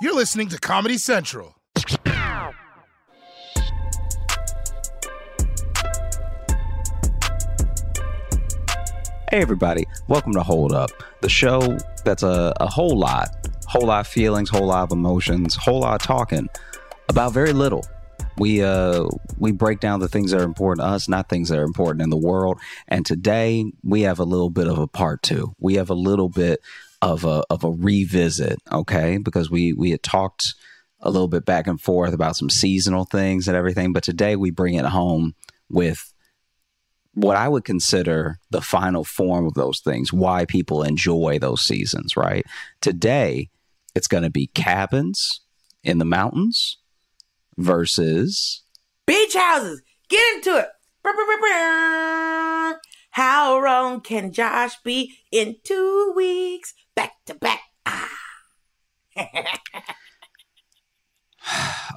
You're listening to Comedy Central. Hey, everybody. Welcome to Hold Up, the show that's a, a whole lot, whole lot of feelings, whole lot of emotions, whole lot of talking about very little. We uh we break down the things that are important to us, not things that are important in the world. And today we have a little bit of a part two. We have a little bit of a of a revisit, okay? Because we we had talked a little bit back and forth about some seasonal things and everything, but today we bring it home with what I would consider the final form of those things, why people enjoy those seasons, right? Today, it's going to be cabins in the mountains versus Beach houses. Get into it. How wrong can Josh be in two weeks? Back to back. Ah.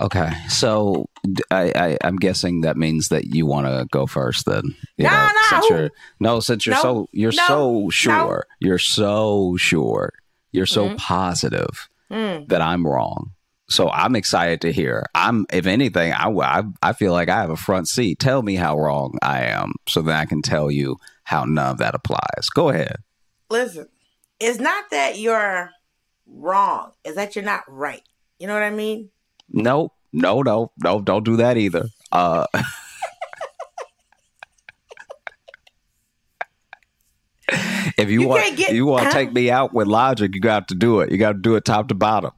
okay. So I, I I'm guessing that means that you want to go first then. You No, know, no. Since you're, no, since you're No, so you're no, so sure, you're so sure, you're so Mhm. positive Mm. that I'm wrong. So I'm excited to hear. I'm, if anything, I, I, I feel like I have a front seat. Tell me how wrong I am, so that I can tell you how none of that applies. Go ahead. Listen, it's not that you're wrong, it's that you're not right. You know what I mean? No, no, no, no. Don't do that either. Uh, if you, You want, get- you want to take me out with logic, you got to do it. You got to do it top to bottom.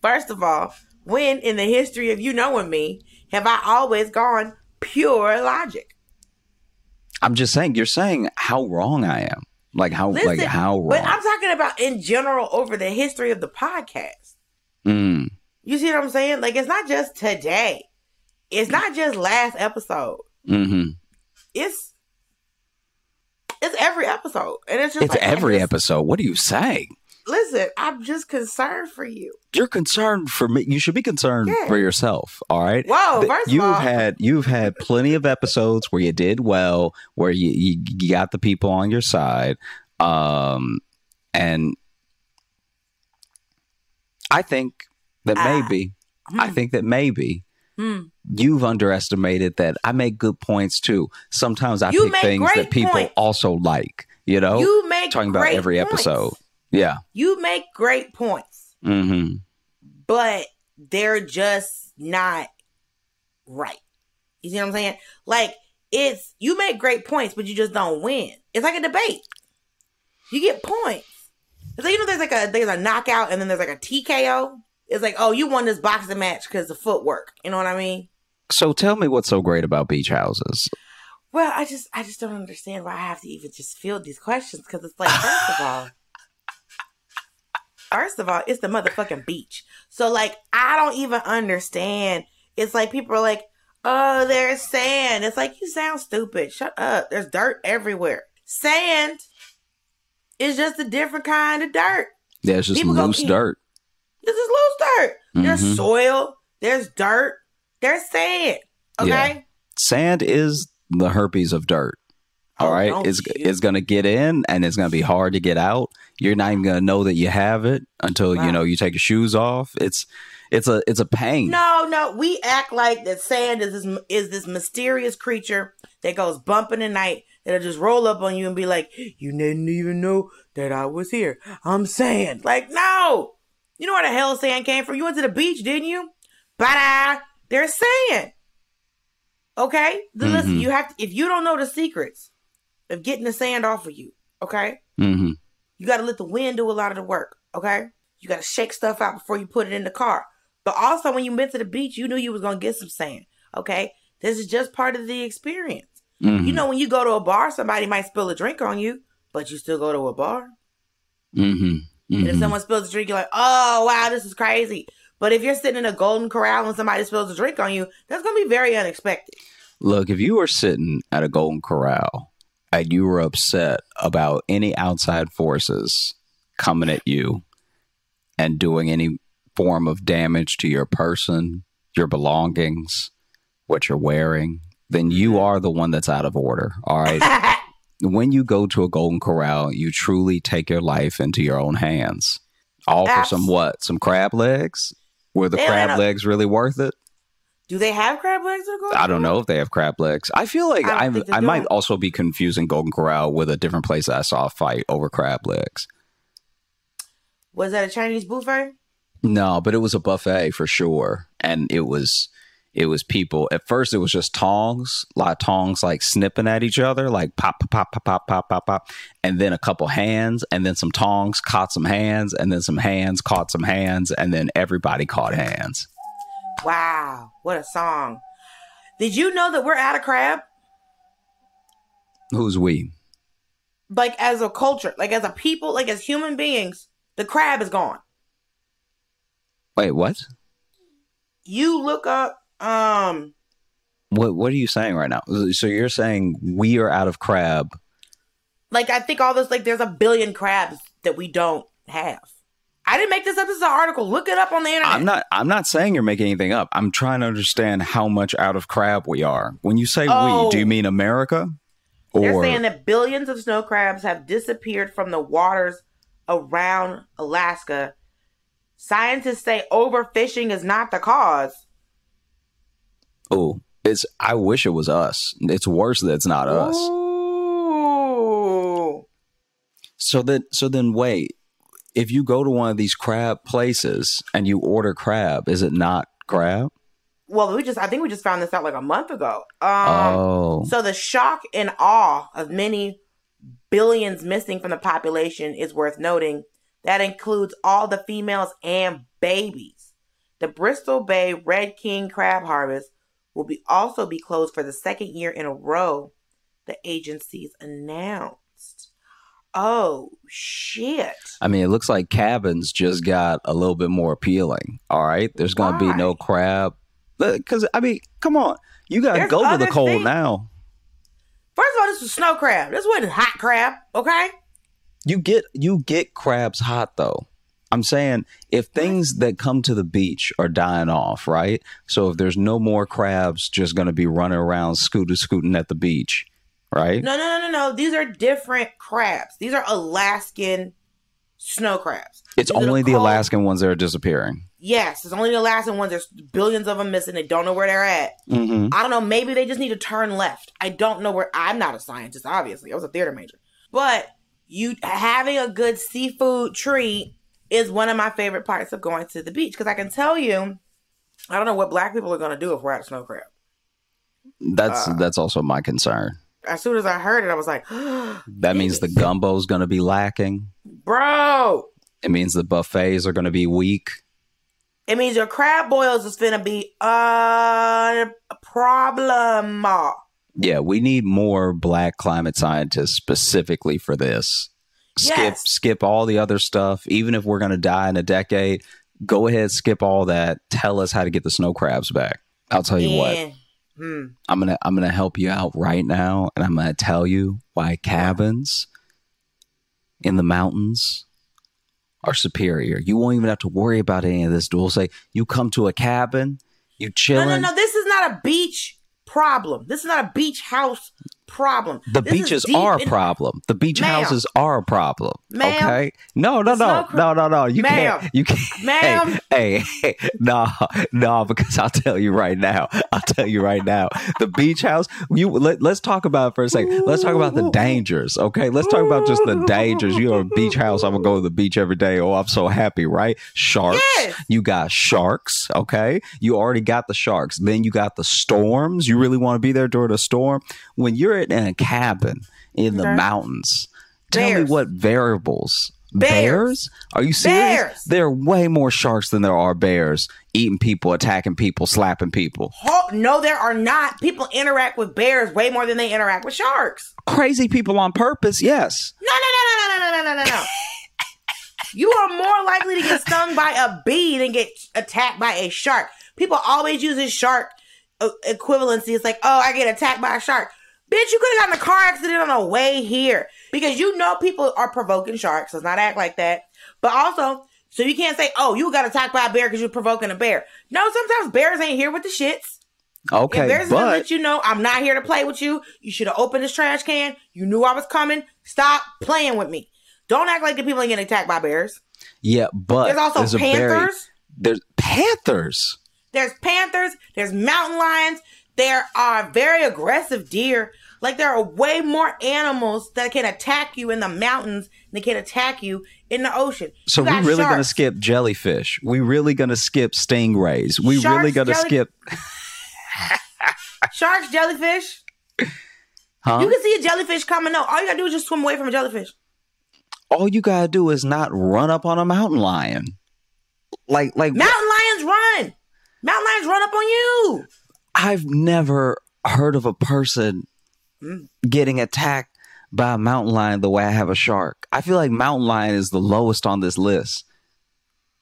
First of all, when in the history of you knowing me have I always gone pure logic? I'm just saying. You're saying how wrong I am. Like how, like how wrong. But I'm talking about in general over the history of the podcast. Mm. You see what I'm saying? Like it's not just today. It's not just last episode. hmm It's it's every episode, and it's just It's like, every episode. What do you saying? Listen, I'm just concerned for you. You're concerned for me. You should be concerned Yeah. for yourself. All right. Whoa, first of you've all- had you've had plenty of episodes where you did well, where you, you got the people on your side, um, and I think that Ah. maybe I think that maybe Hmm. you've underestimated that I make good points too. Sometimes I You pick things that people points. also like. You know, You make talking about every points. episode. Yeah. You make great points, hmm but they're just not right. You see what I'm saying? Like it's you make great points, but you just don't win. It's like a debate. You get points. It's like you know, there's like a there's a knockout, and then there's like a TKO. It's like, oh, you won this boxing match because of footwork. You know what I mean? So tell me what's so great about beach houses. Well, I just I just don't understand why I have to even just field these questions because it's like first of all, first of all, it's the motherfucking beach. So like I don't even understand. It's like people are like, oh, there's sand. It's like you sound stupid. Shut up. There's dirt everywhere. Sand is just a different kind of dirt. Yeah, it's just People loose in. dirt. This is loose dirt. There's Mhm. soil. There's dirt. There's sand. Okay. Yeah. Sand is the herpes of dirt. All Oh, right, it's it's gonna get in and it's gonna be hard to get out. You're not even gonna know that you have it until you know you take your shoes off. It's it's a it's a pain. No, no, we act like that sand is this is this mysterious creature that goes bumping at night that'll just roll up on you and be like, "You didn't even know that I was here. I'm sand." Like, no, You know where the hell sand came from? You went to the beach, didn't you? But there's sand. Okay? Then Listen, mm-hmm. you have to, if you don't know the secrets of getting the sand off of you, okay? Mm-hmm. You got to let the wind do a lot of the work, okay? You got to shake stuff out before you put it in the car. But also, when you went to the beach, you knew you was gonna get some sand, okay? This is just part of the experience. Mm-hmm. You know, when you go to a bar, somebody might spill a drink on you, but you still go to a bar. Mm-hmm. And if Mhm. someone spills a drink, you're like, oh, wow, this is crazy. But if you're sitting in a golden corral and somebody spills a drink on you, that's going to be very unexpected. Look, if you were sitting at a Golden Corral and you were upset about any outside forces coming at you and doing any form of damage to your person, your belongings, what you're wearing, then you are the one that's out of order. All right. when you go to a Golden Corral, you truly take your life into your own hands. All for some what? Some crab legs? Were the They crab legs really worth it? Do they have crab legs at Golden I don't know if they have crab legs. I feel like I, I, I might also be confusing Golden Corral with a different place that I saw a fight over crab legs. Was that a Chinese buffet? No, but it was a buffet for sure, and it was it was people. At first, it was just tongs, a lot of tongs like snipping at each other, like pop, pop, pop, pop, pop, pop, pop, and then a couple hands, and then some tongs caught some hands, and then some hands caught some hands, and then everybody caught hands. Wow, what a song. Did you know that we're out of crab? Who's we? Like as a culture, like as a people, like as human beings, the crab is gone. Wait, what? You look up um What What are you saying right now? So you're saying we are out of crab? like I think all this like there's a billion crabs that we don't have. I didn't make this up. This is an article. Look it up on the internet. I'm not. I'm not saying you're making anything up. I'm trying to understand how much out of crab we are. When you say Oh. we, do you oh. mean America? They're saying that billions of snow crabs have disappeared from the waters around Alaska. Scientists say overfishing is not the cause. oh, it's. I wish it was us. It's worse that it's not us. Ooh. So then, so then, wait. If you go to one of these crab places and you order crab, is it not crab? Well, we just I think we just found this out like a month ago. Um oh, so the shock and awe of many billions missing from the population is worth noting. That includes all the females and babies. The Bristol Bay Red King crab harvest will be also be closed for the second year in a row, the agencies announced. Oh shit. I mean, it looks like cabins just got a little bit more appealing. All right, there's gonna be no crab because I mean, come on, you gotta There's go to the other cold things. now. First of all, this was snow crab. This wasn't hot crab, okay? You get you get crabs hot though. I'm saying if things that come to the beach are dying off, right? So if there's no more crabs just gonna be running around scooting scooting at the beach, right? No, no, no, no, no. These are different crabs. These are Alaskan snow crabs. it's These only the called- Alaskan ones that are disappearing. Yes, it's only the Alaskan ones. There's billions of them missing. They don't know where they're at. Mm-hmm. I don't know. Maybe they just need to turn left. I don't know where. I'm not a scientist, obviously. I was a theater major. But you having a good seafood treat is one of my favorite parts of going to the beach because I can tell you, I don't know what black people are going to do if we're at a snow crab. That's Uh, that's also my concern. As soon as I heard it, I was like, That means the gumbo's gonna be lacking. bro. It means the buffets are gonna be weak. It means your crab boils is going to be a problem. Yeah, we need more black climate scientists specifically for this. Skip Yes. skip all the other stuff. Even if we're gonna die in a decade, go ahead, skip all that. Tell us how to get the snow crabs back. I'll tell you what. Hmm. I'm gonna I'm gonna help you out right now, and I'm gonna tell you why cabins in the mountains are superior. You won't even have to worry about any of this. Dulcé, you come to a cabin, you chill No, no, no. This is not a beach problem. This is not a beach house problem. The This beaches are a problem. The beach Ma'am. houses are a problem. Ma'am. Okay. No, no, no, no no, no. You Ma'am. can't. You can't. Ma'am. Hey, hey, hey, no, no, because I'll tell you right now. I'll tell you right now. The beach house. You let, let's talk about it for a second. Let's talk about the dangers. Okay. Let's talk about just the dangers. You're a beach house. I'm gonna go to the beach every day. Oh, I'm so happy, right? Sharks. Yes. You got sharks. Okay. You already got the sharks. Then you got the storms. You really want to be there during a storm. When you're in a cabin in the Okay. mountains, tell me what variables. Bears. Are you serious? Bears. There are way more sharks than there are bears eating people, attacking people, slapping people. Oh, no, there are not. People interact with bears way more than they interact with sharks. Crazy people on purpose, yes. No, no, no, no, no, no, no, no, no, no. you are more likely to get stung by a bee than get attacked by a shark. People always use this shark uh, equivalency. It's like, oh, I get attacked by a shark. Bitch, you could have gotten a car accident on the way here because you know people are provoking sharks. Let's not act like that. But also, so you can't say, oh, you got attacked by a bear because you're provoking a bear. No, sometimes bears ain't here with the shits. Okay, if there's but that you know, I'm not here to play with you. You should have opened this trash can. You knew I was coming. Stop playing with me. Don't act like the people ain't getting attacked by bears. yeah, but There's also very- panthers. there's panthers. There's panthers. There's mountain lions. There are very aggressive deer. Like there are way more animals that can attack you in the mountains than can attack you in the ocean. So we got really gonna skip jellyfish. We really gonna skip stingrays. We Sharks, really gonna jelly- skip sharks, jellyfish. huh? You can see a jellyfish coming. No, all you gotta do is just swim away from a jellyfish. All you gotta do is not run up on a mountain lion. Like like Mountain lions run. Mountain lions run up on you. I've never heard of a person Mm. getting attacked by a mountain lion the way I have a shark. I feel like mountain lion is the lowest on this list.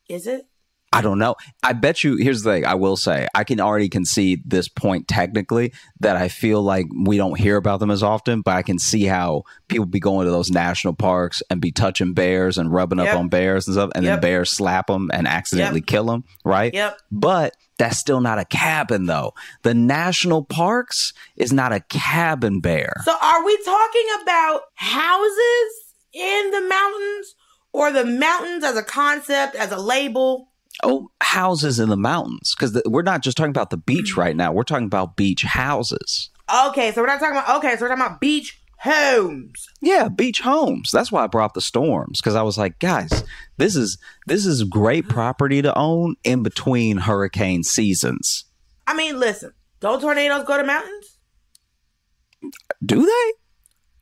Is it? I don't know. I bet you. Here's the thing. I will say I can already concede this point technically that I feel like we don't hear about them as often, but I can see how people be going to those national parks and be touching bears and rubbing up on bears and stuff, and then Yep. bears slap them and accidentally Yep. kill them. Right? Yep. But that's still not a cabin though. The national parks is not a cabin bear. So are we talking about houses in the mountains or the mountains as a concept, as a label? Oh, houses in the mountains because we're not just talking about the beach right now. We're talking about beach houses. Okay, so we're not talking about okay, so we're talking about beach homes. Yeah, beach homes. That's why I brought the storms because I was like, guys, this is this is great property to own in between hurricane seasons. I mean, listen, don't tornadoes go to mountains? Do they?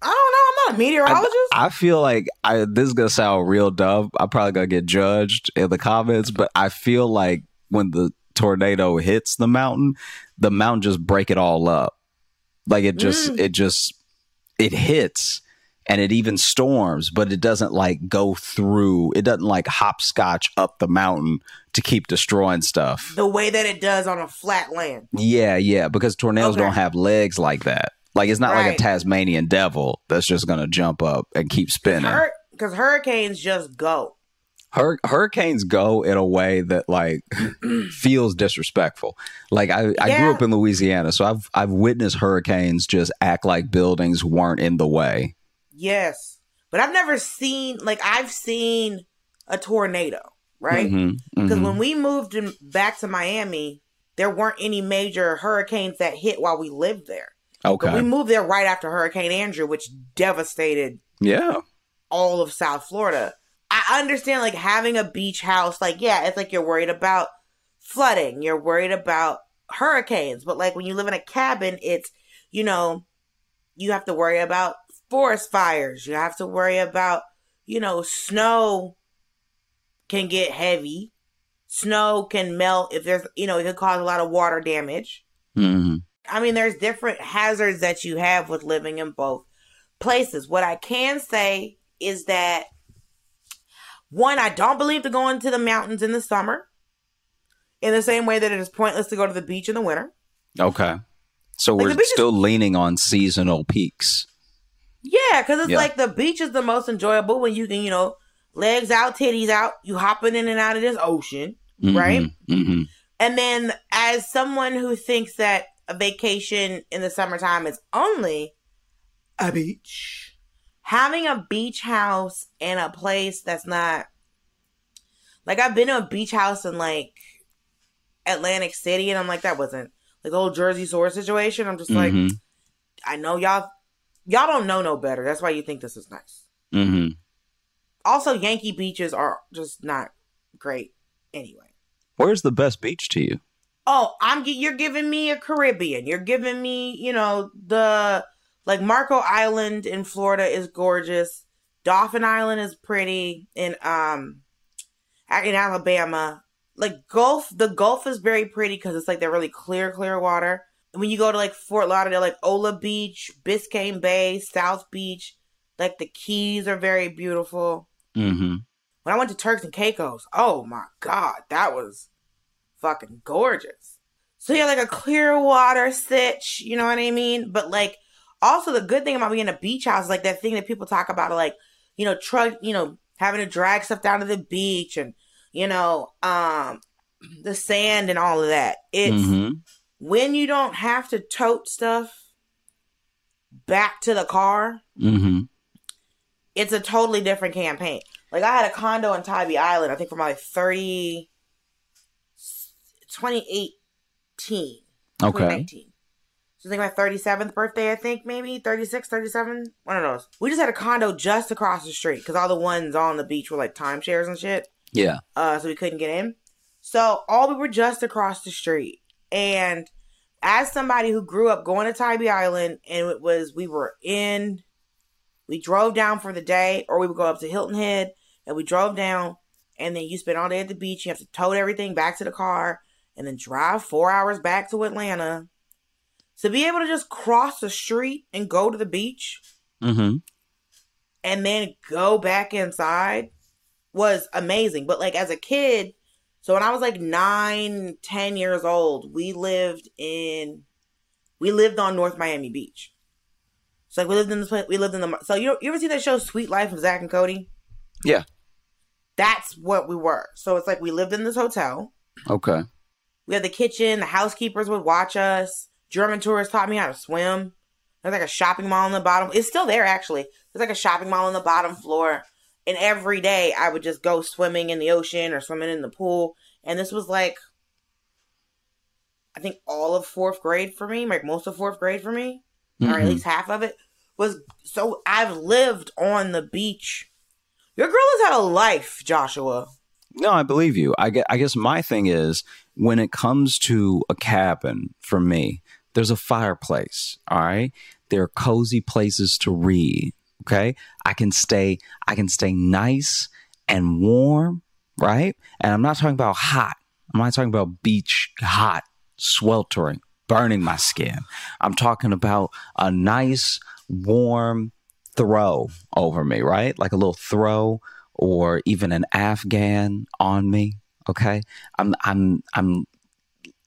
I don't know. I'm not a meteorologist. I feel like I this is gonna sound real dumb. I'm probably gonna get judged in the comments, but I feel like when the tornado hits the mountain, the mountain just break it all up. Like it just Mm. it just it hits and it even storms, but it doesn't like go through. It doesn't like hopscotch up the mountain to keep destroying stuff. the way that it does on a flat land. Yeah, yeah, because tornadoes Okay. don't have legs like that. Like it's not like a Tasmanian devil that's just gonna jump up and keep spinning. Because hurricanes just go. Hur- hurricanes go in a way that like feels disrespectful. Like I, I grew up in Louisiana, so I've I've witnessed hurricanes just act like buildings weren't in the way. Yes. But I've never seen, like, I've seen a tornado, right? Mhm, Because mhm. when we moved in, back to Miami, there weren't any major hurricanes that hit while we lived there. But we moved there right after Hurricane Andrew, which devastated yeah, all of South Florida. I understand, like, having a beach house, like, yeah, it's like you're worried about flooding, you're worried about hurricanes, but like when you live in a cabin, it's, you know, you have to worry about forest fires, you have to worry about, you know, snow can get heavy, snow can melt if there's, you know, it could cause a lot of water damage. Mhm. I mean, there's different hazards that you have with living in both places. What I can say is that one, I don't believe to go into the mountains in the summer in the same way that it is pointless to go to the beach in the winter. okay. So Like, we're beach is- still leaning on seasonal peaks. Yeah, because it's Yeah. like the beach is the most enjoyable when you can, you know, legs out, titties out, you hopping in and out of this ocean, right? hmm And then, as someone who thinks that a vacation in the summertime is only a beach. Having a beach house in a place that's not like I've been to a beach house in like Atlantic City, and I'm like, that wasn't like the whole Jersey Shore situation. I'm just like, Mhm. I know y'all, y'all don't know no better. That's why you think this is nice. Mm-hmm. Also, Yankee beaches are just not great anyway. Where's the best beach to you? Oh, I'm you're giving me a Caribbean. You're giving me, you know, the like Marco Island in Florida is gorgeous. Dauphin Island is pretty in um in Alabama. Like Gulf, the Gulf is very pretty because it's like that really clear, clear water. And when you go to like Fort Lauderdale, like Ola Beach, Biscayne Bay, South Beach, like the Keys are very beautiful. Mm-hmm. When I went to Turks and Caicos, oh my god, that was fucking gorgeous. So yeah, like a clear water sitch, you know what I mean? But like also the good thing about being a beach house is like that thing that people talk about like, you know, truck, you know, having to drag stuff down to the beach and you know, um the sand and all of that. It's Mm-hmm. when you don't have to tote stuff back to the car, Mm-hmm. it's a totally different campaign. Like I had a condo in Tybee Island, I think for my like 30 2018. Okay. 2019. So I think my 37th birthday, I think maybe 36, 37, one of those. We just had a condo just across the street because all the ones on the beach were like timeshares and shit. Yeah. Uh, so we couldn't get in. So all we were just across the street. And as somebody who grew up going to Tybee Island, and it was we were in, we drove down for the day, or we would go up to Hilton Head, and we drove down, and then you spend all day at the beach. You have to tote everything back to the car, and then drive four hours back to Atlanta. To be able to just cross the street and go to the beach, Mm-hmm. and then go back inside was amazing. But like as a kid, so when I was like nine, ten years old, we lived in we lived on North Miami Beach. So like we lived in this place we lived in the so you you ever see that show Suite Life of Zack and Cody? Yeah. That's what we were. So it's like we lived in this hotel. Okay. We had the kitchen, the housekeepers would watch us. German tourists taught me how to swim. There's like a shopping mall on the bottom. It's still there actually. There's like a shopping mall on the bottom floor. And every day I would just go swimming in the ocean or swimming in the pool. And this was like I think all of fourth grade for me, like most of fourth grade for me, or at Mhm. least half of it, was so I've lived on the beach. Your girl has had a life, Joshua. No, I believe you. I guess, I guess my thing is when it comes to a cabin for me, there's a fireplace. All right. There are cozy places to read. Okay. I can stay, I can stay nice and warm. Right. And I'm not talking about hot. I'm not talking about beach hot, sweltering, burning my skin. I'm talking about a nice, warm throw over me, right? Like a little throw or even an Afghan on me. Okay. I'm I'm I'm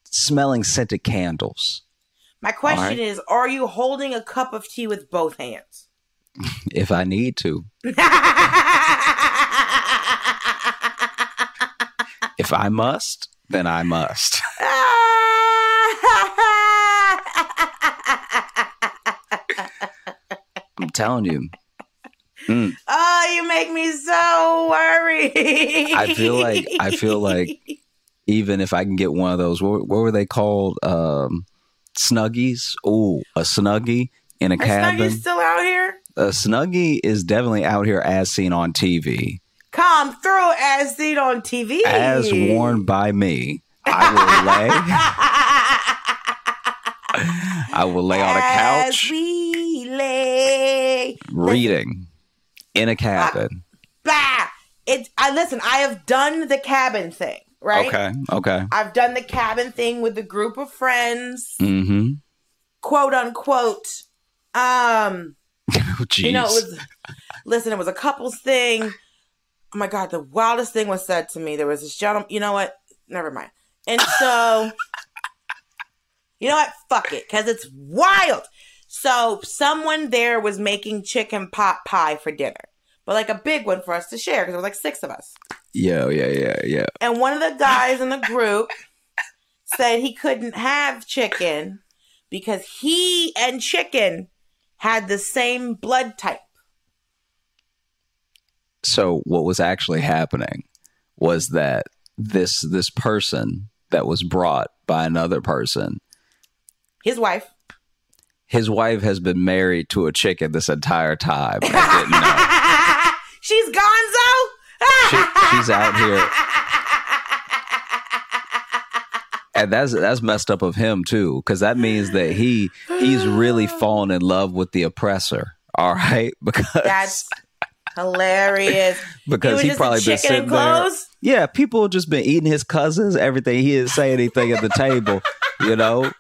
smelling scented candles. My question right. is, are you holding a cup of tea with both hands? If I need to. If I must, then I must. I'm telling you. Mm, oh, you make me so worried. I feel like I feel like even if I can get one of those, what, what were they called? Um, snuggies. Oh, a snuggie in a Are cabin. Snuggies still out here? a snuggie is definitely out here as seen on TV, Come through as seen on TV. as worn by me. I will lay. I will lay on a As couch we lay. reading in a cabin. Bah! It, I uh, listen. I have done the cabin thing, right? Okay. Okay. I've done the cabin thing with a group of friends, Mm-hmm. quote unquote. Um, Oh, you know, it was. Listen, it was a couples thing. Oh my god, the wildest thing was said to me. There was this gentleman. You know what? Never mind. And so, you know what? Fuck it, because it's wild. So someone there was making chicken pot pie for dinner, but like a big one for us to share because there was like six of us. Yeah. Yeah. Yeah. Yeah. And one of the guys in the group said he couldn't have chicken because he and chicken had the same blood type. So what was actually happening was that this this person that was brought by another person, His wife. his wife has been married to a chicken this entire time. and didn't know. She's gonzo. She- she's out here. And that's that's messed up of him too, because that means that he he's really fallen in love with the oppressor. All right, because That's hilarious. because he just probably been sitting there. Yeah, people have just been eating his cousins, everything. He didn't say anything at the table, you know.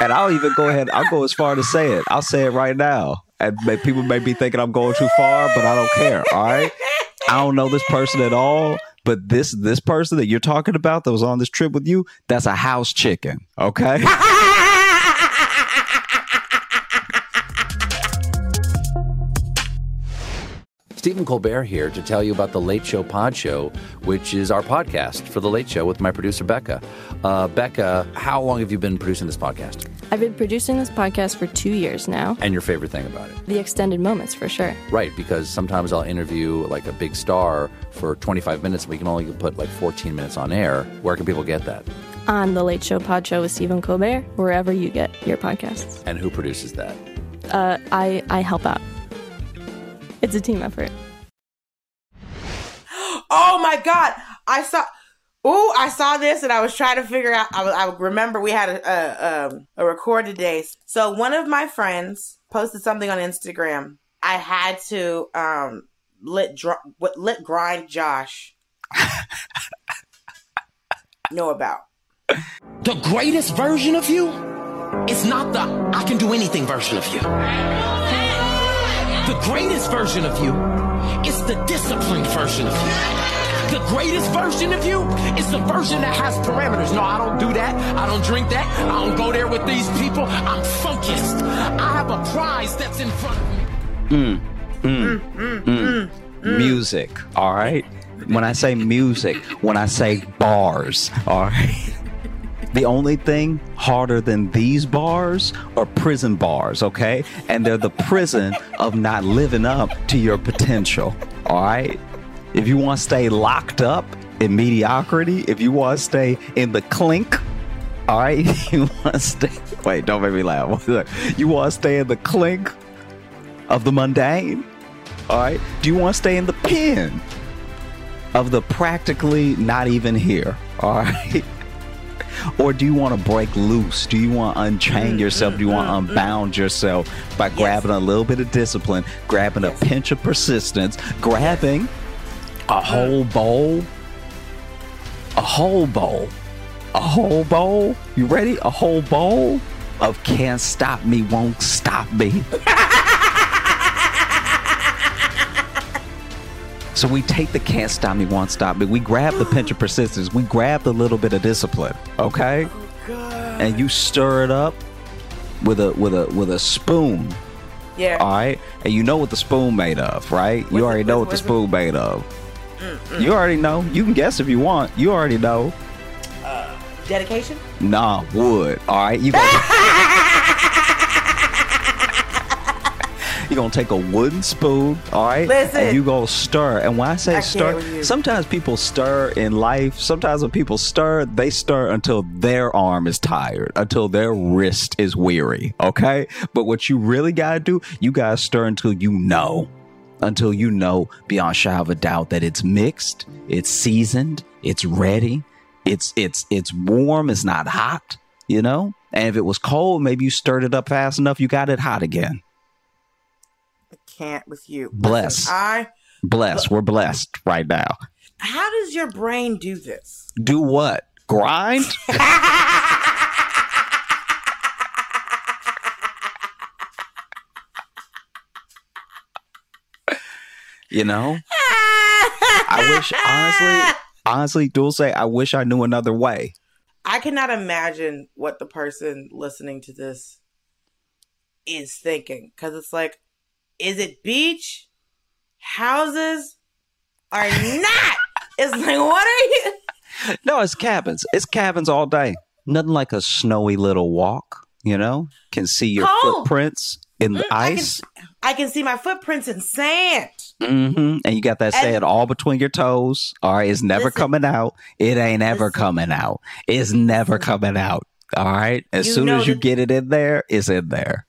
And I'll even go ahead. I'll go as far to say it. I'll say it right now. And may, people may be thinking I'm going too far, but I don't care. All right. I don't know this person at all, but this this person that you're talking about that was on this trip with you, that's a house chicken. Okay. Stephen Colbert here to tell you about the Late Show Pod Show, which is our podcast for the Late Show with my producer Becca. Uh, Becca, how long have you been producing this podcast? I've been producing this podcast for two years now. And your favorite thing about it? The extended moments, for sure. Right, because sometimes I'll interview like a big star for 25 minutes, and we can only put like 14 minutes on air. Where can people get that? On the Late Show Pod Show with Stephen Colbert, wherever you get your podcasts. And who produces that? Uh, I I help out. It's a team effort. Oh my god! I saw. Oh, I saw this and I was trying to figure out. I, I remember we had a a, um, a record today. So one of my friends posted something on Instagram. I had to um let dr- what let grind Josh know about. The greatest version of you is not the I can do anything version of you. The greatest version of you is the disciplined version of you. The greatest version of you is the version that has parameters. No, I don't do that. I don't drink that. I don't go there with these people. I'm focused. I have a prize that's in front of me. Mm, mm, mm. music. All right. When I say music, when I say bars, all right. The only thing harder than these bars are prison bars, okay? And they're the prison of not living up to your potential, all right? If you want to stay locked up in mediocrity, if you want to stay in the clink, all right? You want to stay. Wait, don't make me laugh. You want to stay in the clink of the mundane, all right? Do you want to stay in the pen of the practically not even here, all right? Or do you want to break loose? Do you want to unchain mm, yourself? Do you want to mm, mm. unbound yourself by grabbing a little bit of discipline, grabbing a pinch of persistence, grabbing a whole bowl? A whole bowl. A whole bowl? You ready? A whole bowl of can't stop me, won't stop me. So we take the can't stop me, won't stop me. We grab the pinch of persistence. We grab the little bit of discipline, okay? And you stir it up with a with a with a spoon, Yeah. all right? And you know what the spoon made of, right? What's you it- already know what the spoon made of. Mm, You already know. You can guess if you want. You already know. Dedication. Nah, wood. All right, you gonna you gonna take a wooden spoon, all right, Listen. and you gonna stir. And when I say I stir, sometimes people stir in life. Sometimes when people stir, they stir until their arm is tired, until their wrist is weary. Okay, but what you really gotta do, you gotta stir until you know until you know beyond shadow of a doubt that it's mixed, it's seasoned, it's ready, it's it's it's warm, it's not hot, you know? And if it was cold, maybe you stirred it up fast enough, you got it hot again. Can't with you. Bless. Listen, I. bless. We're blessed right now. How does your brain do this? Do what? Grind? you know? I wish honestly, honestly, Dulcé, I wish I knew another way. I cannot imagine what the person listening to this is thinking because it's like, is it beach, houses, or not? it's like, what are you? No, it's cabins. It's cabins all day. Nothing like a snowy little walk, you know? Can see your Cold. footprints. in the Mm, I can, ice. I can see my footprints in sand. Mm-hmm. And you got that And- sand all between your toes. All right. It's never Listen. coming out. It ain't ever Listen. coming out. It's never coming out. All right. As soon as you that- get it in there, it's in there.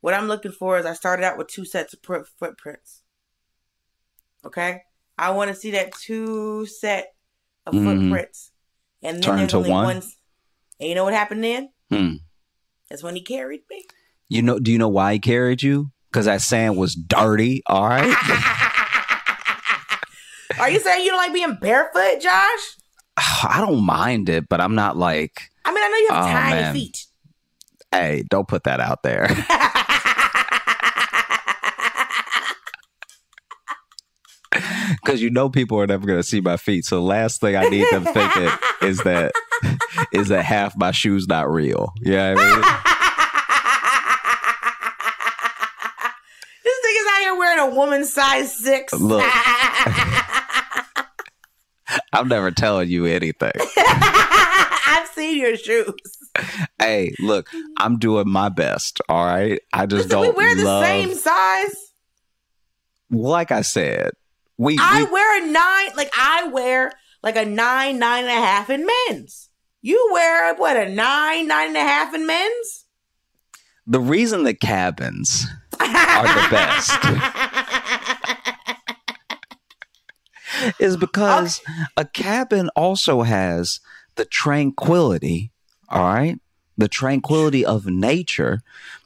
What I'm looking for is I started out with two sets of pr- footprints. Okay? I want to see that two set of Mhm. footprints. And then Turn there's to only one? one. And you know what happened then? Hmm. That's when he carried me. You know, do you know why he carried you? Because that sand was dirty. All right. Are you saying you don't like being barefoot, Josh? I don't mind it, but I'm not like, I mean, I know you have Oh, tiny man. feet. Hey, don't put that out there. Because you know people are never going to see my feet. So the last thing I need them thinking is that is that half my shoes not real. Yeah, you know I this thing is out here wearing a woman's size six. Look. I'm never telling you anything. I've seen your shoes. hey, look, I'm doing my best. All right, I just don't wear the love. same size. Like I said, we, I we wear a nine, like I wear like a nine, nine and a half in men's. You wear what a nine, nine and a half in men's? the reason the cabins are the best is because a cabin also has the tranquility, all right? The tranquility of nature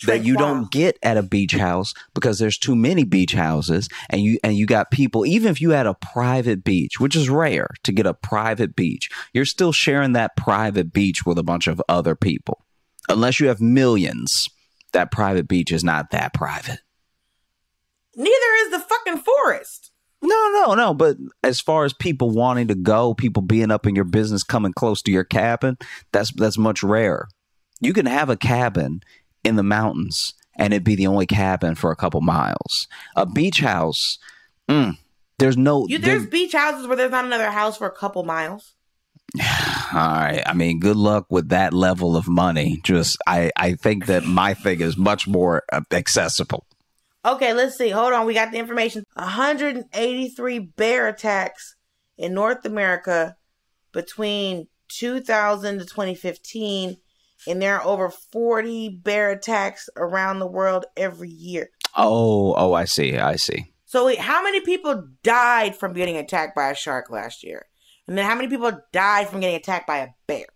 that you don't get at a beach house because there's too many beach houses and you and you got people even if you had a private beach, which is rare to get a private beach, you're still sharing that private beach with a bunch of other people. Unless you have millions, that private beach is not that private. Neither is the fucking forest. No, no, no. But as far as people wanting to go, people being up in your business, coming close to your cabin, that's that's much rarer. You can have a cabin in the mountains, and it'd be the only cabin for a couple miles. A beach house, mm, there's no. You, there- there's beach houses where there's not another house for a couple miles. all right. I mean, good luck with that level of money. Just, I, I think that my thing is much more uh, accessible. Okay, let's see. Hold on. We got the information. 183 bear attacks in North America between 2000 to 2015. And there are over 40 bear attacks around the world every year. Oh, oh, I see. I see. So, wait, how many people died from getting attacked by a shark last year? And then how many people died from getting attacked by a bear?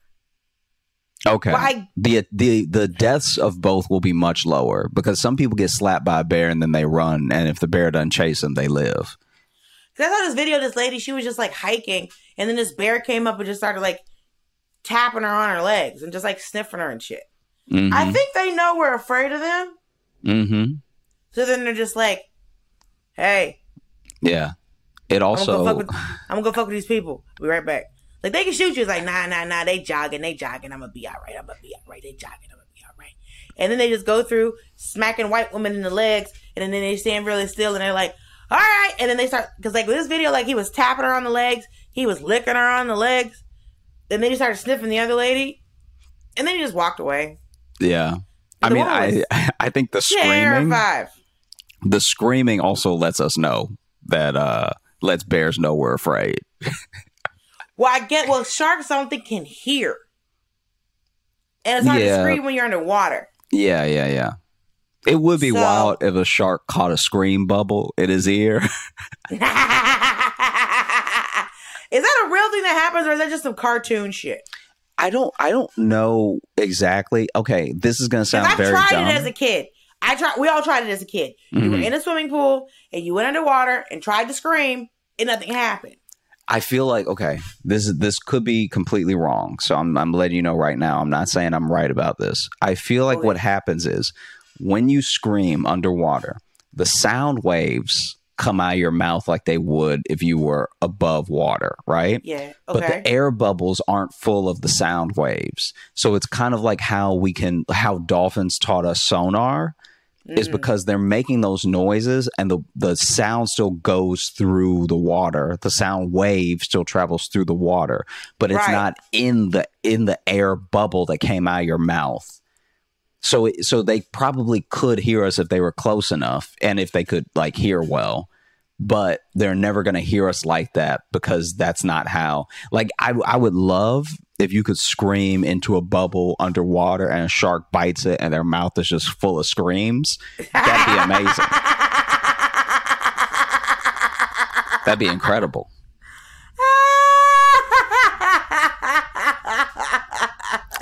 Okay. The the the deaths of both will be much lower because some people get slapped by a bear and then they run, and if the bear doesn't chase them, they live. Cause I saw this video of this lady, she was just like hiking, and then this bear came up and just started like tapping her on her legs and just like sniffing her and shit. Mm-hmm. I think they know we're afraid of them. mm-hmm. So then they're just like, hey, Yeah. It I'm gonna, go also fuck with, I'm gonna go fuck with these people. Be right back. Like they can shoot you. It's like, nah, nah, nah, they jogging, they jogging, I'm gonna be alright, I'm gonna be alright, they jogging, I'm gonna be alright. And then they just go through smacking white women in the legs, and then they stand really still and they're like, alright, and then they start cause like with this video, like he was tapping her on the legs, he was licking her on the legs, and then he started sniffing the other lady, and then he just walked away. yeah. I mean, I I think the screaming the screaming also lets us know that uh lets bears know we're afraid. Well, I get. Well, sharks, I don't think can hear, and it's hard Yeah. to scream when you're underwater. Yeah, yeah, yeah. It would be So- wild if a shark caught a scream bubble in his ear. is that a real thing that happens, or is that just some cartoon shit? I don't I don't know exactly. Okay, this is gonna sound I've very tried dumb. it as a kid. I tried. We all tried it as a kid. You were Mhm. in a swimming pool and you went underwater and tried to scream, and nothing happened. I feel like okay, this is this could be completely wrong. So I'm I'm letting you know right now. I'm not saying I'm right about this. I feel like what happens is when you scream underwater, the sound waves come out of your mouth like they would if you were above water, right? Yeah. But the air bubbles aren't full of the sound waves. So it's kind of like how we can how dolphins taught us sonar is Mm. because they're making those noises and the the sound still goes through the water. The sound wave still travels through the water, but it's Right. not in the in the air bubble that came out of your mouth. So so they probably could hear us if they were close enough and if they could like hear well. But they're never going to hear us like that because that's not how. Like I I would love if you could scream into a bubble underwater and a shark bites it and their mouth is just full of screams. That'd be amazing. That'd be incredible.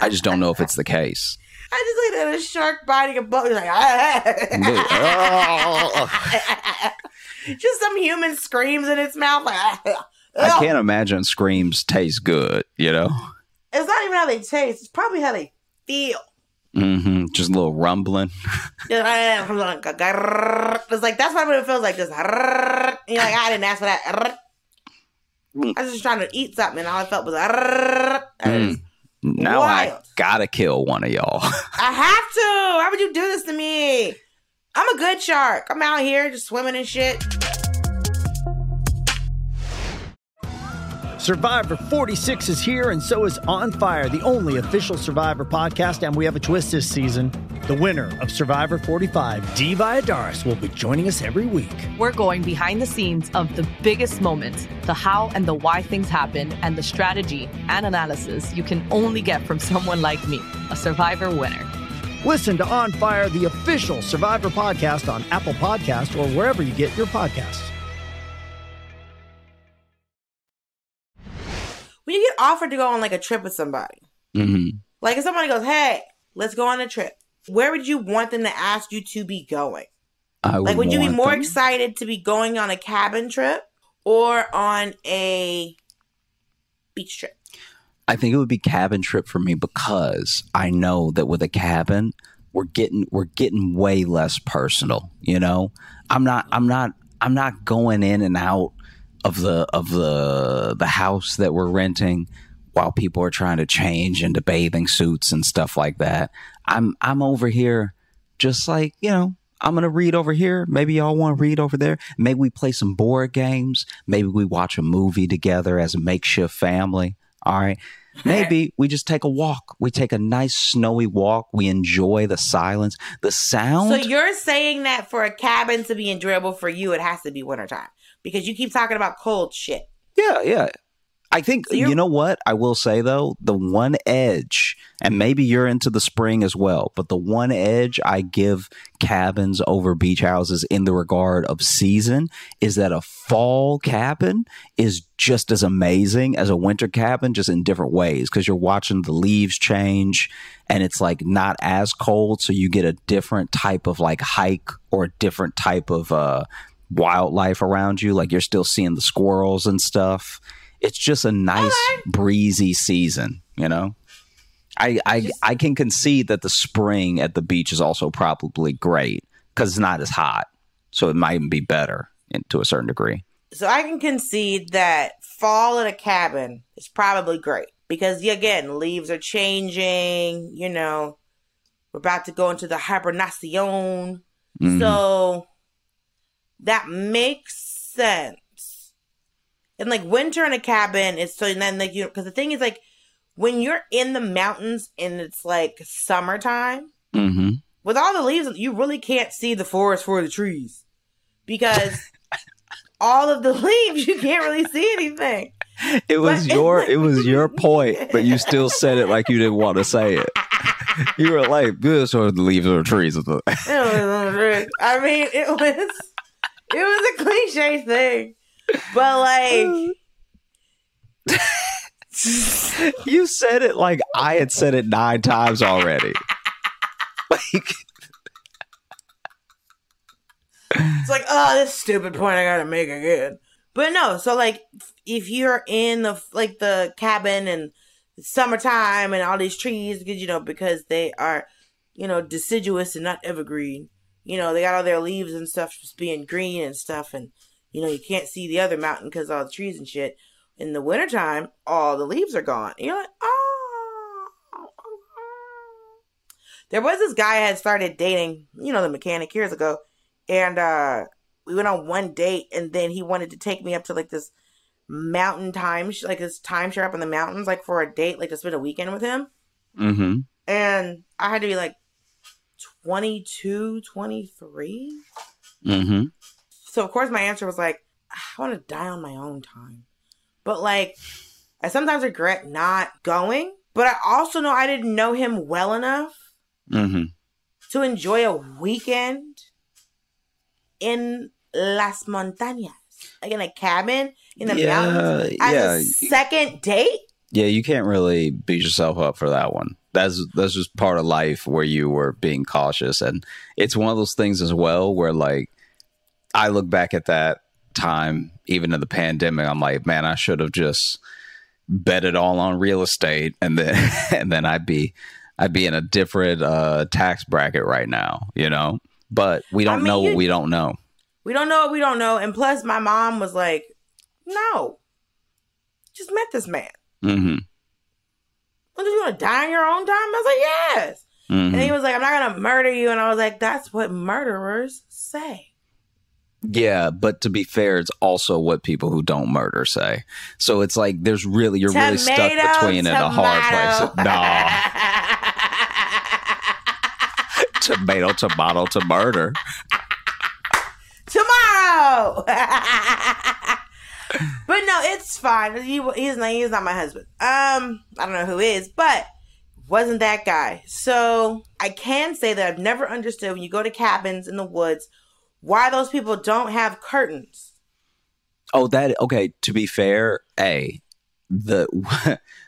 I just don't know if it's the case. I just looked at a shark biting a bug. Like, just some human screams in its mouth. Like, ah, ah, ah. I can't imagine screams taste good, you know? It's not even how they taste, it's probably how they feel. Mm-hmm. Just a little rumbling. it's like, that's what it feels like. Just, you're like, I didn't ask for that. I was just trying to eat something, and all I felt was, mm. Now Wild. I gotta kill one of y'all. I have to. Why would you do this to me? I'm a good shark. I'm out here just swimming and shit. Survivor 46 is here, and so is On Fire, the only official Survivor podcast. And we have a twist this season. The winner of Survivor 45, Dee Valladares, will be joining us every week. We're going behind the scenes of the biggest moments, the how and the why things happen, and the strategy and analysis you can only get from someone like me, a Survivor winner. Listen to On Fire, the official Survivor podcast on Apple Podcast or wherever you get your podcasts. when you get offered to go on like a trip with somebody, mm-hmm. like if somebody goes, "Hey, let's go on a trip," where would you want them to ask you to be going? I like, would you be more them. excited to be going on a cabin trip or on a beach trip? I think it would be cabin trip for me because I know that with a cabin, we're getting we're getting way less personal. You know, I'm not I'm not I'm not going in and out of the of the the house that we're renting while people are trying to change into bathing suits and stuff like that. I'm I'm over here just like, you know, I'm gonna read over here. Maybe y'all want to read over there. Maybe we play some board games. Maybe we watch a movie together as a makeshift family. All right. Maybe we just take a walk. We take a nice snowy walk. We enjoy the silence, the sound. So you're saying that for a cabin to be enjoyable for you, it has to be wintertime because you keep talking about cold shit. Yeah, yeah. I think so you know what I will say though, the one edge, and maybe you're into the spring as well, but the one edge I give cabins over beach houses in the regard of season is that a fall cabin is just as amazing as a winter cabin, just in different ways because you're watching the leaves change and it's like not as cold, so you get a different type of like hike or a different type of uh wildlife around you. Like you're still seeing the squirrels and stuff. It's just a nice right. breezy season, you know. I I I can concede that the spring at the beach is also probably great because it's not as hot, so it might even be better in, to a certain degree. So I can concede that fall at a cabin is probably great because again, leaves are changing. You know, we're about to go into the hibernation, mm-hmm. so that makes sense. And like winter in a cabin is so and then like you because the thing is like when you're in the mountains and it's like summertime mm-hmm. with all the leaves, you really can't see the forest for the trees because all of the leaves you can't really see anything. It was but, your it was your point, but you still said it like you didn't want to say it. You were like, "This are the leaves the trees." I mean, it was it was a cliche thing, but like. you said it like I had said it nine times already. like, it's like, oh, this stupid point I gotta make again. But no, so like, if you're in the like the cabin and summertime and all these trees, because you know because they are, you know, deciduous and not evergreen you know, they got all their leaves and stuff just being green and stuff, and you know, you can't see the other mountain because all the trees and shit. In the wintertime, all the leaves are gone. And you're like, oh. There was this guy I had started dating, you know, the mechanic years ago, and uh we went on one date, and then he wanted to take me up to like this mountain time, like this timeshare up in the mountains, like for a date, like to spend a weekend with him. Mm-hmm. And I had to be like, 22, 23. Mm-hmm. So of course my answer was like, I want to die on my own time. But like, I sometimes regret not going. But I also know I didn't know him well enough Mm-hmm. to enjoy a weekend in Las Montañas, like in a cabin in the Yeah, mountains, as yeah. a second date. Yeah, you can't really beat yourself up for that one. That's that's just part of life where you were being cautious, and it's one of those things as well where like I look back at that time, even in the pandemic, I'm like, man, I should have just bet it all on real estate, and then and then I'd be I'd be in a different uh, tax bracket right now, you know. But we don't mean, know what we don't know. We don't know what we don't know. And plus, my mom was like, no, just met this man. Mm-hmm. Well, you want to die on your own time? I was like, yes. Mm-hmm. And he was like, I'm not going to murder you. And I was like, that's what murderers say. Yeah, but to be fair, it's also what people who don't murder say. So it's like there's really you're really stuck Tomato, between in a hard place. No, tomato, tomato to murder. Tomorrow. but no, it's fine. He, he's not, he's not my husband. Um, I don't know who is, but wasn't that guy. So I can say that I've never understood when you go to cabins in the woods why those people don't have curtains. Oh, that okay. To be fair, a the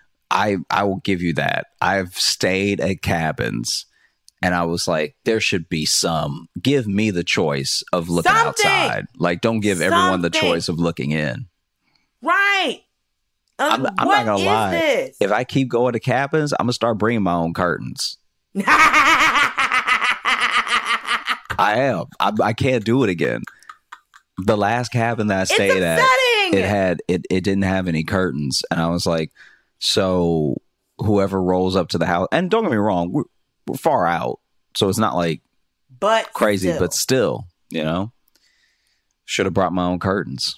I I will give you that. I've stayed at cabins. And I was like, there should be some. Give me the choice of looking Something! outside. Like, don't give everyone the choice of looking in. Right. Um, I'm, I'm not gonna lie. this? If I keep going to cabins, I'm gonna start bringing my own curtains. I am. I, I can't do it again. The last cabin that I stayed at, it had it. It didn't have any curtains, and I was like, so whoever rolls up to the house, and don't get me wrong, we're, we're far out, so it's not like but crazy, still. but still, you know, should have brought my own curtains.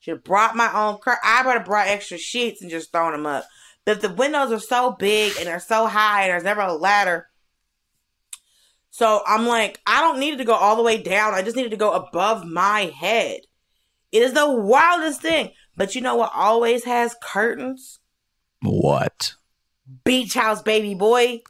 Should have brought my own cur- I would have brought extra sheets and just thrown them up. But the windows are so big and they're so high and there's never a ladder. So I'm like, I don't need it to go all the way down. I just needed to go above my head. It is the wildest thing. But you know what always has curtains? What? Beach house, baby boy.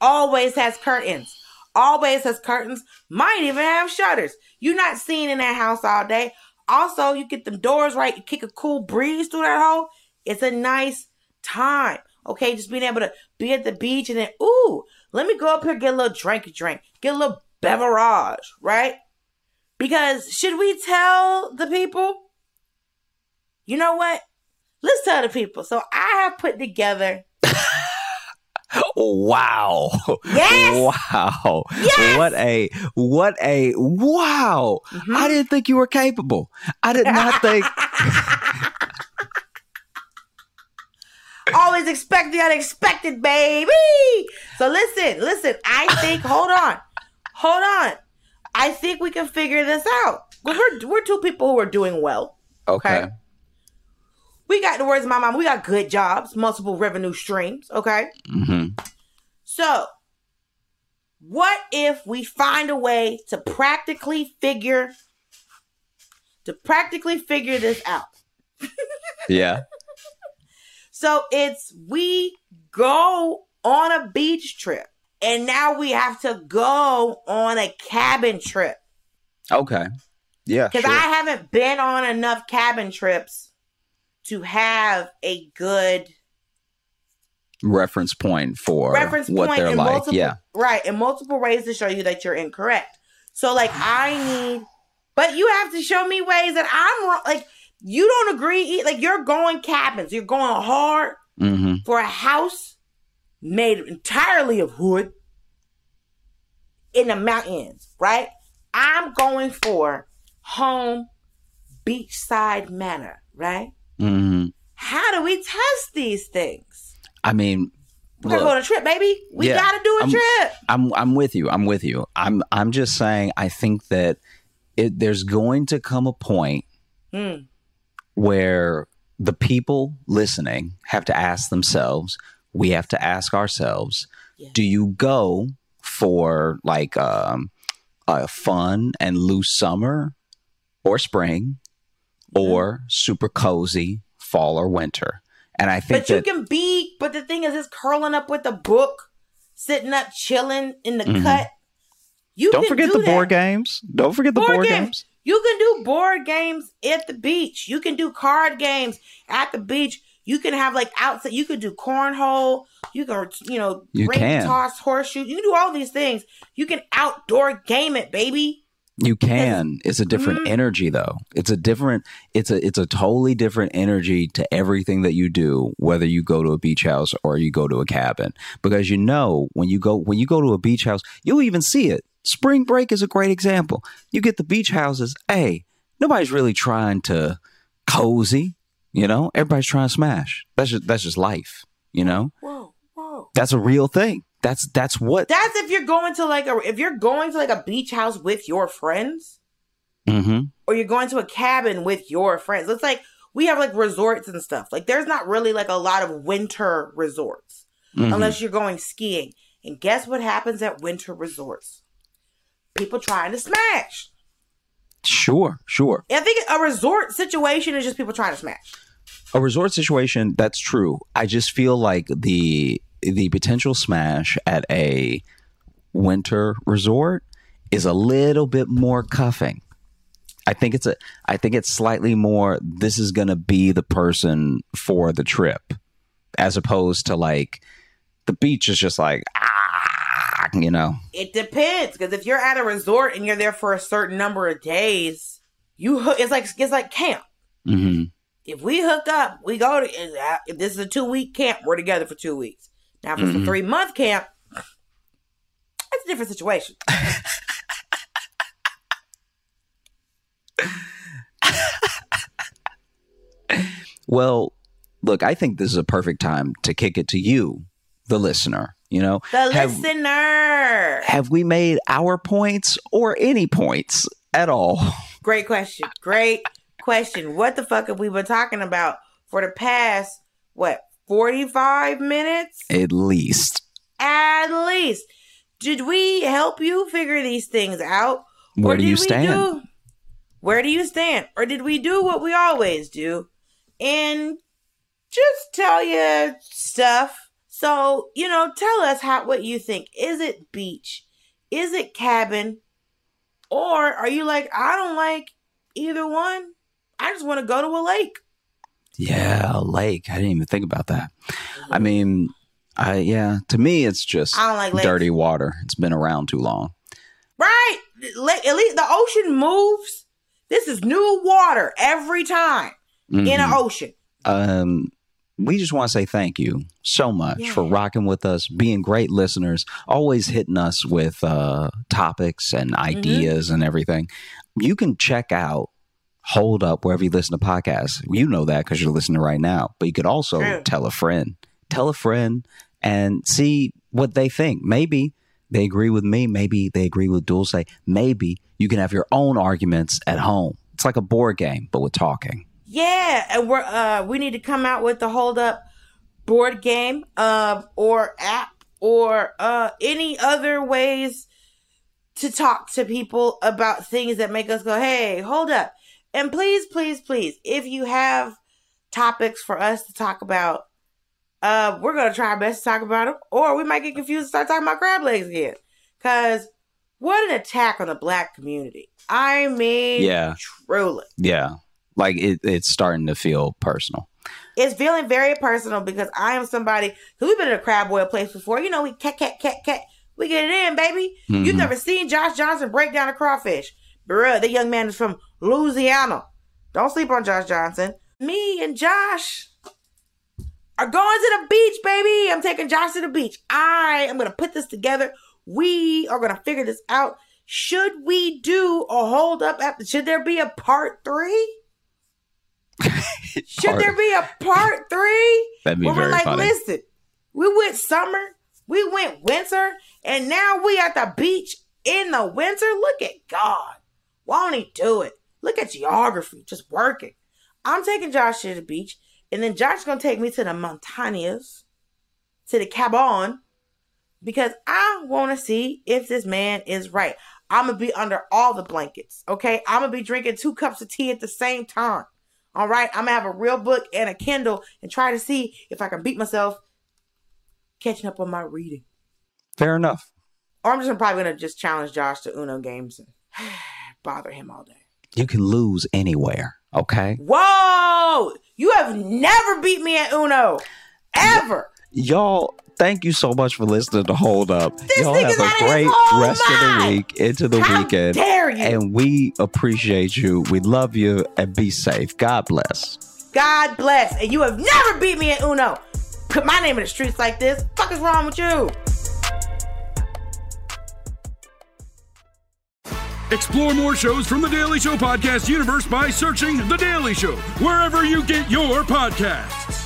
Always has curtains. Always has curtains. Might even have shutters. You're not seen in that house all day. Also, you get them doors right. You kick a cool breeze through that hole. It's a nice time. Okay, just being able to be at the beach and then, ooh, let me go up here get a little drink, drink, get a little beverage, right? Because should we tell the people? You know what? Let's tell the people. So I have put together Wow. Yes! Wow. Yes! What a what a wow. Mm-hmm. I didn't think you were capable. I did not think Always expect the unexpected, baby. So listen, listen. I think. hold on, hold on. I think we can figure this out. We're we're two people who are doing well. Okay. Okay. We got the words of my mom. We got good jobs, multiple revenue streams. Okay. hmm So, what if we find a way to practically figure to practically figure this out? Yeah. So it's we go on a beach trip and now we have to go on a cabin trip Okay. Yeah. because sure. I haven't been on enough cabin trips to have a good reference point for reference what point they're in like. multiple Yeah. right in multiple ways to show you that you're incorrect. So like I need, but you have to show me ways that I'm wrong. Like you don't agree. Like you're going cabins. You're going hard hmm for a house made entirely of wood in the mountains, right? I'm going for home beachside manor, right? hmm How do we test these things? I mean, We're look, go on a trip, baby. We Yeah, gotta do a I'm- trip. I'm I'm with you. I'm with you. I'm I'm just saying. I think that it, there's going to come a point Hmm. Where the people listening have to ask themselves. We have to ask ourselves: Yeah. Do you go for like um, a fun and loose summer or spring or super cozy fall or winter. And I think But you can be, but the thing is, it's curling up with a book, sitting up, chilling in the Mhm. cut. You don't forget do the that. board games. Don't forget the board, games. You can do board games at the beach. You can do card games at the beach. You can have like outside. You could do cornhole. You can, you know, You can. toss, horseshoe. You can do all these things. You can outdoor game it, baby. You can. It's a different Mhm. energy though. It's a different it's a it's a totally different energy to everything that you do whether you go to a beach house or you go to a cabin because you know when you go when you go to a beach house, you'll even see it. Spring break is a great example. You get the beach houses, hey, nobody's really trying to cozy, you know? Everybody's trying to smash. That's just that's just life, you know? Whoa, whoa. That's a real thing. That's that's what That's if you're going to like a if you're going to like a beach house with your friends, Mhm. or you're going to a cabin with your friends. It's like we have like resorts and stuff. Like there's not really like a lot of winter resorts Mhm. unless you're going skiing. And guess what happens at winter resorts? People trying to smash. Sure, sure. I think a resort situation is just people trying to smash. a resort situation that's true i just feel like the the potential smash at a winter resort is a little bit more cuffing i think it's a i think it's slightly more this is going to be the person for the trip as opposed to like the beach is just like ah you know It depends because if you're at a resort and you're there for a certain number of days, you hook. It's like it's like camp. hmm If we hook up, we go to. If this is a two week camp, we're together for two weeks. Now, if it's a Mhm. three month camp, that's a different situation. well look i think this is a perfect time to kick it to you the listener you know The Have- listener. have we made our points or any points at all? Great question. Great question. What the fuck have we been talking about for the past what forty five minutes? At least. At least. Did we help you figure these things out? Where Or do did you we stand? do- where do you stand? Or did we do what we always do and just tell you stuff? So, you know, tell us how what you think. Is it beach? Is it cabin? Or are you like, I don't like either one. I just want to go to a lake. Yeah, a lake. I didn't even think about that. I mean, I yeah, to me it's just I don't like lakes. dirty water. It's been around too long. Right. At least the ocean moves. This is new water every time in an ocean. Um we just want to say thank you so much for rocking with us, being great listeners, always hitting us with uh, topics and Mm-hmm. ideas and everything. You can check out Hold Up wherever you listen to podcasts. You know that because you're listening right now. But you could also True. tell a friend, tell a friend, and see what they think. Maybe they agree with me. Maybe they agree with Dulcé. Maybe you can have your own arguments at home. It's like a board game, but with talking. Yeah, and we're uh we need to come out with the hold up board game uh or app or uh any other ways to talk to people about things that make us go, "Hey, hold up." And please, please, please, if you have topics for us to talk about, uh we're going to try our best to talk about them or we might get confused and start talking about crab legs again. Cuz what an attack on the black community. I mean, Yeah. truly. Yeah. Like it, it's starting to feel personal. It's feeling very personal because I am somebody because we've been in a crab boil place before. You know, we cat cat cat cat. We get it in, baby. You've Mhm. never seen Josh Johnson break down a crawfish. Bruh, the young man is from Louisiana. Don't sleep on Josh Johnson. Me and Josh are going to the beach, baby. I'm taking Josh to the beach. I am gonna put this together. We are gonna figure this out. Should we do a hold up after should there be a part three? Should Part- there be a part three? That'd be Where very we're like, funny. listen, we went summer, we went winter, and now we at the beach in the winter. Look at God. Why don't he do it? Look at geography, just working. I'm taking Josh to the beach, and then Josh's gonna take me to the montañas, to the Cabon, because I want to see if this man is right. I'm going to be under all the blankets, okay? I'm going to be drinking two cups of tea at the same time. All right? I'm to have a real book and a Kindle and try to see if I can beat myself catching up on my reading. Fair enough. Or I'm just probably to just challenge Josh to Uno games and bother him all day. You can lose anywhere, okay? Whoa! You have never beat me at Uno. Ever. Y'all, thank you so much for listening to Hold Up. This Y'all have a out of his great whole rest of the week into the How weekend. dare you. And we appreciate you. We love you and be safe. God bless. God bless. And you have never beat me at Uno. Put my name in the streets like this. Fuck is wrong with you? Explore more shows from the Daily Show podcast universe by searching The Daily Show wherever you get your podcasts.